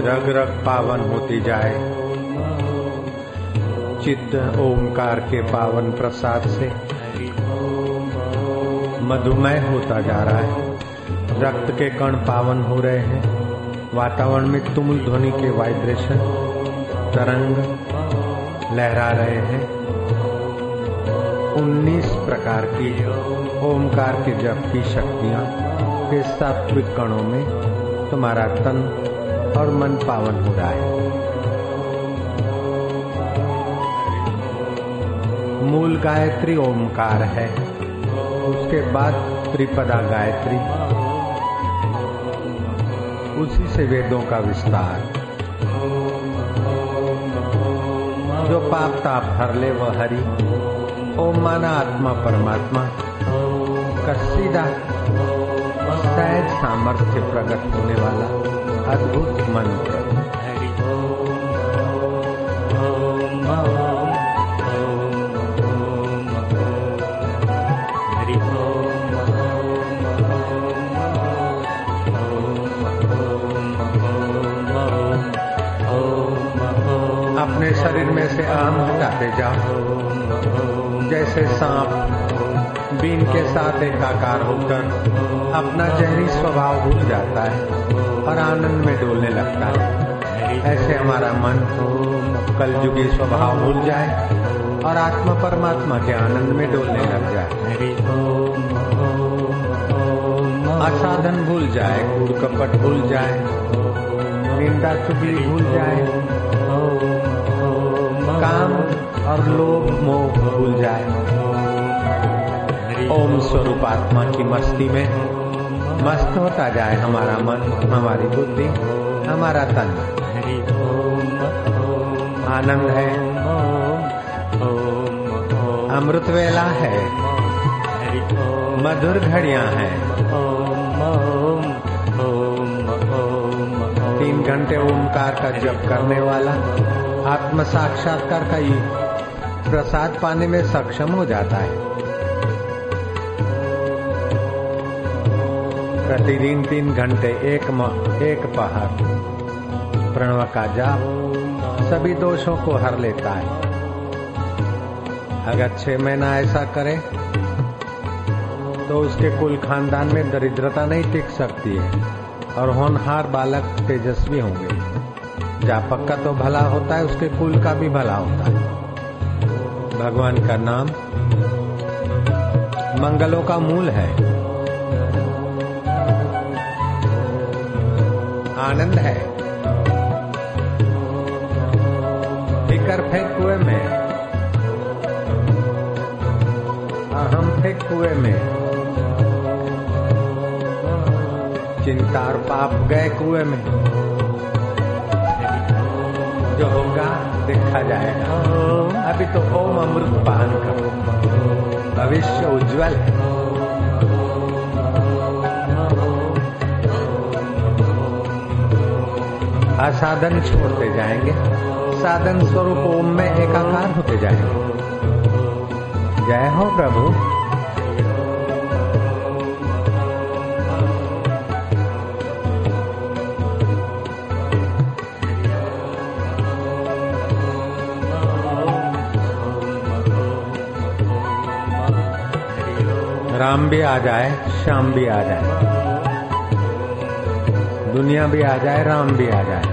रग रग पावन होती जाए। चित्त ओमकार के पावन प्रसाद से मधुमेह होता जा रहा है। रक्त के कण पावन हो रहे हैं। वातावरण में तुमुल ध्वनि के वाइब्रेशन, तरंग लहरा रहे हैं। 19 प्रकार की ओमकार के जप की शक्तियाँ के सात्विक कणों में तुम्हारा तन और मन पावन हो रहा है। मूल गायत्री ओमकार है। उसके बाद त्रिपदा गायत्री। उसी से वेदों का विस्तार। जो पाप ताप हर ले वह हरि। ओम माना आत्मा परमात्मा। का सीधा सहज सामर्थ्य प्रकट होने वाला। अद्भुत मंत्र। अपने शरीर में से अहम हटाते जाओ। जैसे सांप बीन के साथ एकाकार होकर अपना जहरी स्वभाव भूल जाता है और आनंद में डोलने लगता है। ऐसे हमारा मन कलयुगी स्वभाव भूल जाए और आत्मा परमात्मा के आनंद में डोलने लग जाए। असाधन भूल जाए कूड़ कपट भूल जाए, निंदा चुगली भूल जाए, काम और लोभ मोह भूल जाए। ओम स्वरूप आत्मा की मस्ती में मस्त होता जाए हमारा मन, हमारी बुद्धि, हमारा तन। आनंद है। अमृत वेला है। मधुर घड़ियाँ हैं। तीन घंटे ओमकार का जप करने वाला आत्म साक्षात्कार का ही प्रसाद पाने में सक्षम हो जाता है। प्रतिदिन तीन घंटे, एक एक पहर प्रणव का जाप सभी दोषों को हर लेता है। अगर छह महीना ऐसा करे तो उसके कुल खानदान में दरिद्रता नहीं टिक सकती है, और होनहार बालक तेजस्वी होंगे। जापक का तो भला होता है, उसके कुल का भी भला होता है। भगवान का नाम मंगलों का मूल है। आनंद है। फिकर फेंक कुएँ में। अहम फेंक कुएँ में। चिंता और पाप गए कुएँ में। जो होगा, देखा जाएगा। अभी तो ओम अमृत पान करो। भविष्य उज्जवल है। असाधन छोड़ते जाएँगे। साधन स्वरूप ओम में एकाकार होते जाएँगे। जय हो प्रभु। राम भी आ जाए, श्याम भी आ जाए। दुनिया भी आ जाए राम भी आ जाए।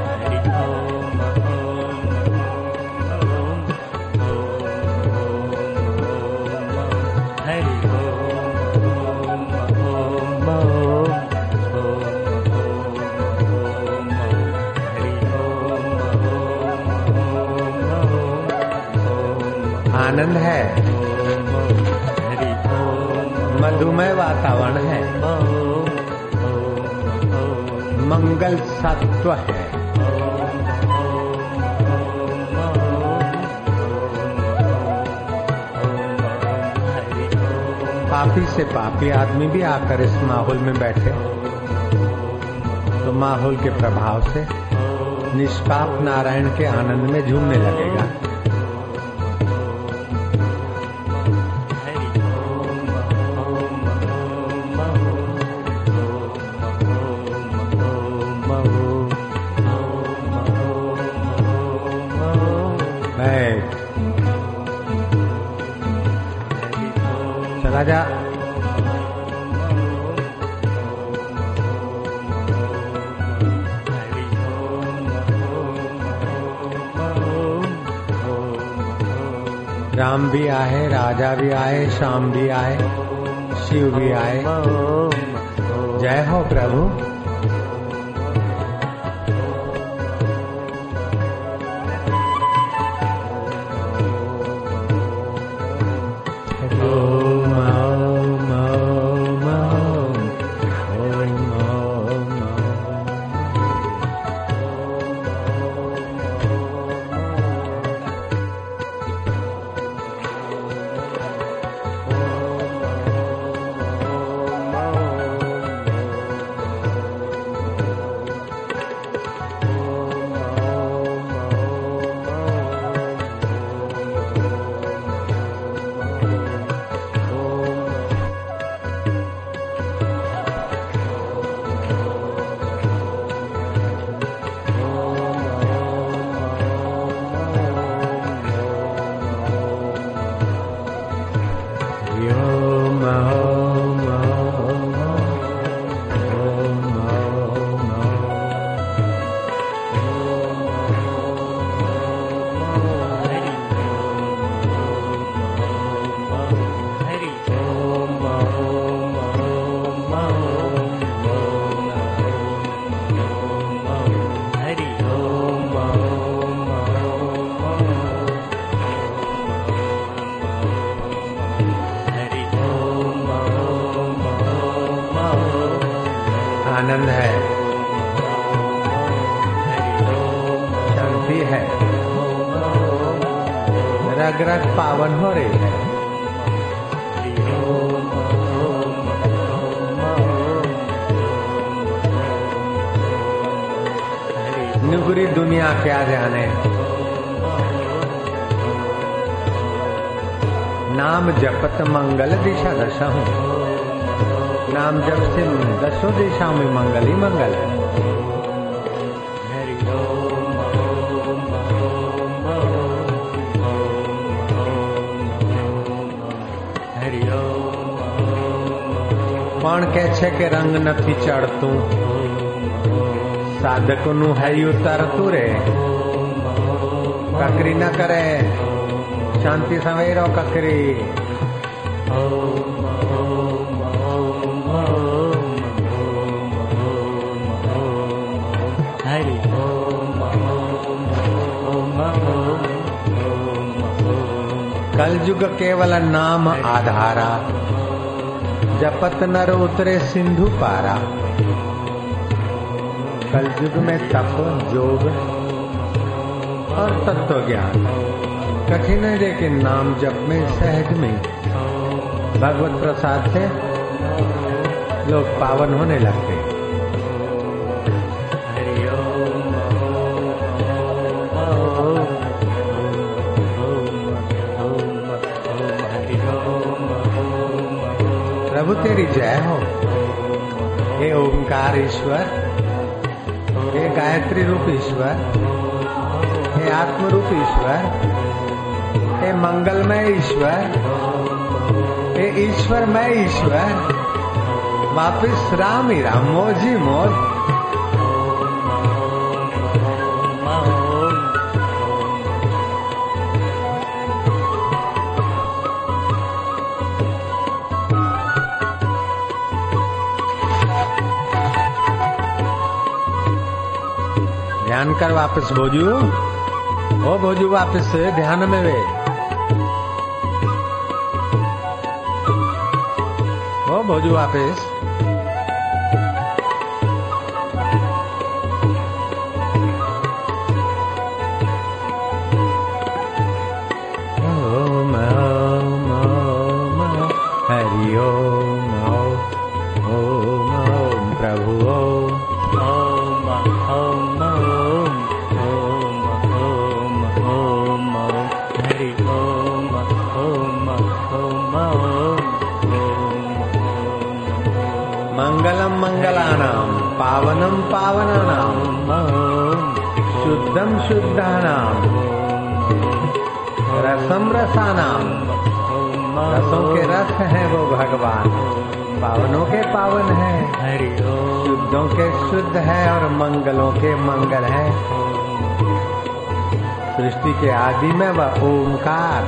आनंद है। मधुमय वातावरण है। मंगल सत्व है। पापी से पापी आदमी भी आकर इस माहौल में बैठे। तो माहौल के प्रभाव से निष्पाप नारायण के आनंद में झूमने लगेगा। भी आए राजा भी आए श्याम भी आए शिव भी आए। जय हो प्रभु। शांति है। रग रग पावन हो रही है। नुगरी दुनिया क्या जाने। नाम जपत मंगल दिशा दशा नाम जप से दसों दिशाओं में मंगल ही मंगल है। પણ કે છે કે રંગ નથી ચડતું સાધકનું હૈયું તરતું રે કકરી ન કરે શાંતિ સવેરો કકરી कलयुग केवल नाम आधारा जपत नर उतरे सिंधु पारा। कलयुग में तप जोग और तत्व ज्ञान कठिन है लेकिन नाम जप में, सहज में। भगवत प्रसाद से लोग पावन होने लगते हैं। तेरी जय हो। हे ओंकार ईश्वर हे गायत्री रूप ईश्वर, हे आत्म रूप ईश्वर, हे मंगलमय ईश्वर, हे ईश्वर ईश्वरमय ईश्वर, वापिस राम ही राम, मोजी मोज ध्यान कर वापस भोजू। ओ भोजू वापस ध्यान में वे। ओ भोजू वापस। मंगलम मंगलानाम पावनम पावनानाम शुद्धम शुद्धानाम रसम रसानाम रसों के रस है वो भगवान, पावनों के पावन है, शुद्धों के शुद्ध है और मंगलों के मंगल है। सृष्टि के आदि में वह ओमकार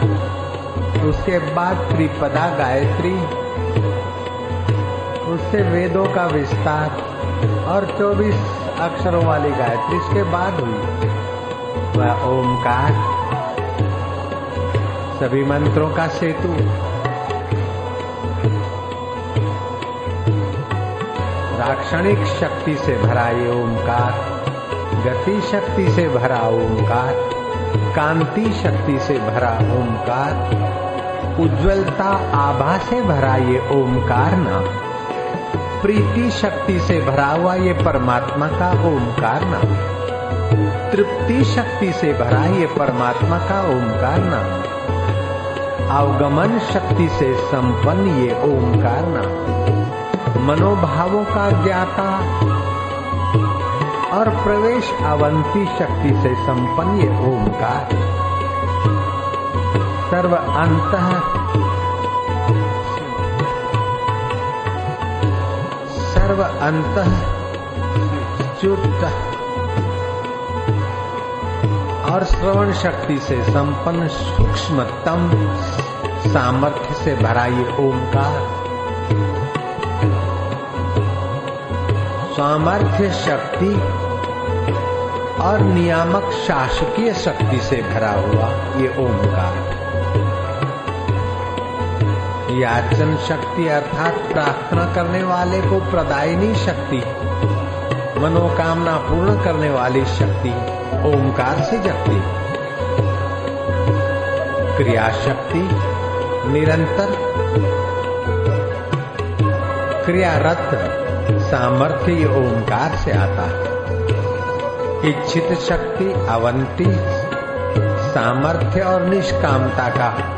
उसके बाद त्रिपदा गायत्री उससे वेदों का विस्तार और 24 अक्षरों वाली गायत्री इसके बाद हुई। वह ओमकार। सभी मंत्रों का सेतु। राक्षणिक शक्ति से भरा ये ओमकार, गति शक्ति से भरा ओमकार, कांति शक्ति से भरा ओमकार, उज्जवलता आभा से भरा ये ओमकार नाम। प्रीति शक्ति से भरा हुआ ये परमात्मा का ओमकार नाम है। तृप्ति शक्ति से भरा ये परमात्मा का ओमकार नाम अवगमन शक्ति से संपन्न ये ओमकार नाम मनोभावों का ज्ञाता और प्रवेश अवंती शक्ति से संपन्न ये ओंकार सर्व अंत सर्व अंत चुट और श्रवण शक्ति से संपन्न सूक्ष्मतम सामर्थ्य से भरा ये ओंकार। सामर्थ्य शक्ति और नियामक शासकीय शक्ति से भरा हुआ ये ओमकार याचन शक्ति अर्थात प्रार्थना करने वाले को प्रदायनी शक्ति, मनोकामना पूर्ण करने वाली शक्ति, ओंकार से जगती। क्रिया शक्ति निरंतर। क्रियारत सामर्थ्य ओंकार से आता है। इच्छित शक्ति अवंती, सामर्थ्य और निष्कामता का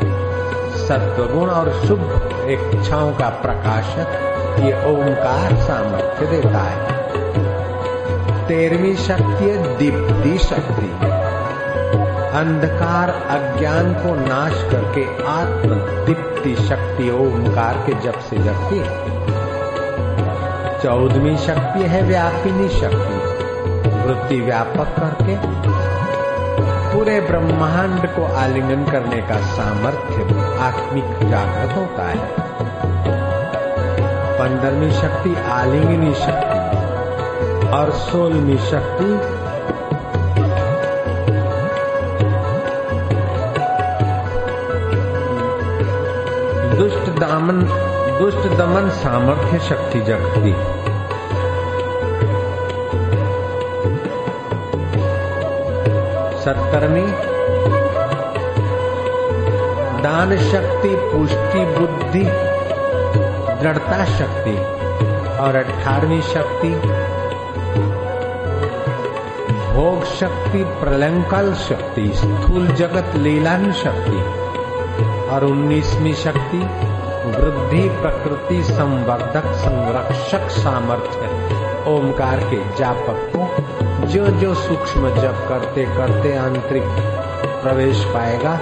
सत्वगुण और शुभ इच्छाओं का प्रकाशक, ये ओंकार सामर्थ्य देता है। तेरहवीं शक्ति है दीप्ति शक्ति। अंधकार अज्ञान को नाश करके आत्म दीप्ति शक्ति ओंकार के जब से जगती है। चौदहवीं शक्ति है व्यापिनी शक्ति। वृत्ति व्यापक करके पूरे ब्रह्मांड को आलिंगन करने का सामर्थ्य आत्मिक जागृत होता है। पंद्रहवीं शक्ति आलिंगनी शक्ति और सोलहवीं शक्ति दुष्ट दामन, दुष्ट दमन सामर्थ्य शक्ति जगती सत्तरवीं दान शक्ति पुष्टि, बुद्धि दृढ़ता शक्ति और अठारहवीं शक्ति भोग शक्ति प्रलंकल शक्ति, स्थूल जगत, लीलान शक्ति और उन्नीसवीं शक्ति, वृद्धि, प्रकृति, संवर्धक, संरक्षक सामर्थ्य ओमकार के जापक को जो जो सूक्ष्म जप करते करते आंतरिक प्रवेश पाएगा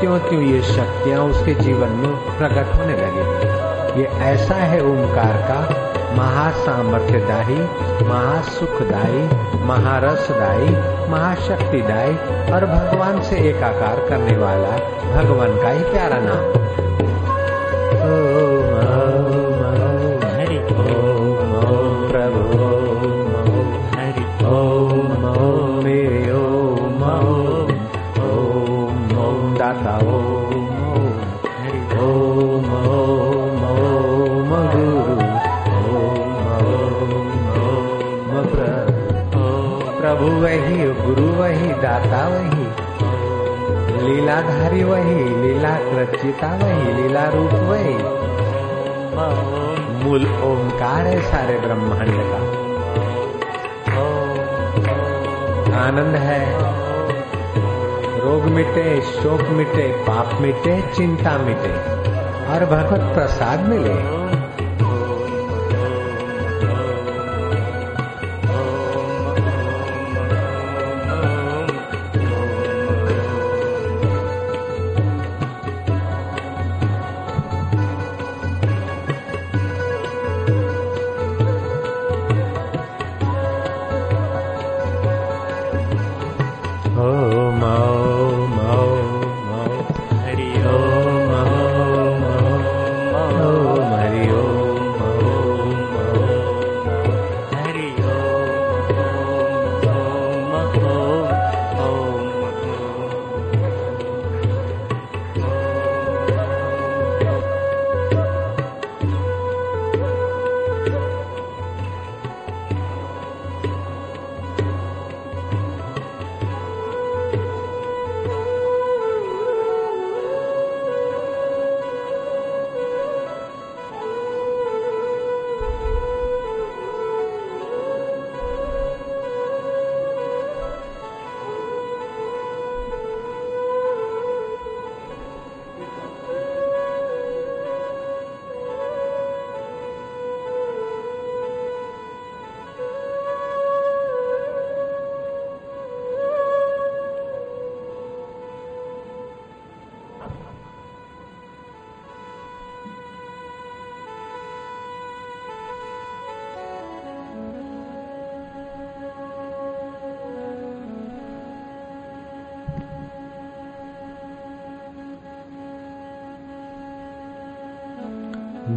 त्यों त्यों ये शक्तियाँ उसके जीवन में प्रकट होने लगेगी। ये ऐसा है ओंकार का महासामर्थ्यदायी, महासुखदायी, महारसदायी, महाशक्तिदायी और भगवान से एकाकार करने वाला भगवान का ही प्यारा नाम। लीला रूप वही मूल ओंकार है सारे ब्रह्मांड का। आनंद है। रोग मिटे, शोक मिटे, पाप मिटे, चिंता मिटे। और भगवत प्रसाद मिले।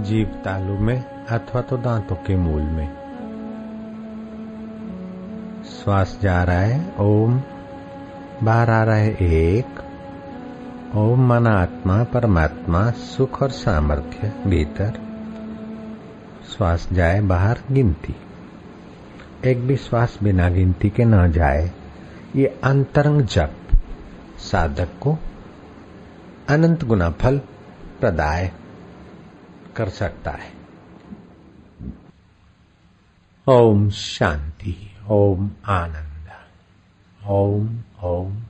जीव तालु में अथवा तो दांतों के मूल में। श्वास जा रहा है, ओम। बाहर आ रहा है एक। ओम मन आत्मा, परमात्मा, सुख और सामर्थ्य भीतर। श्वास जाए, बाहर गिनती। एक भी श्वास बिना गिनती के न जाए, ये अंतरंग जप। साधक को अनंत गुना फल प्रदाय। कर सकता है। ओम शांति ओम आनंद ओम ओम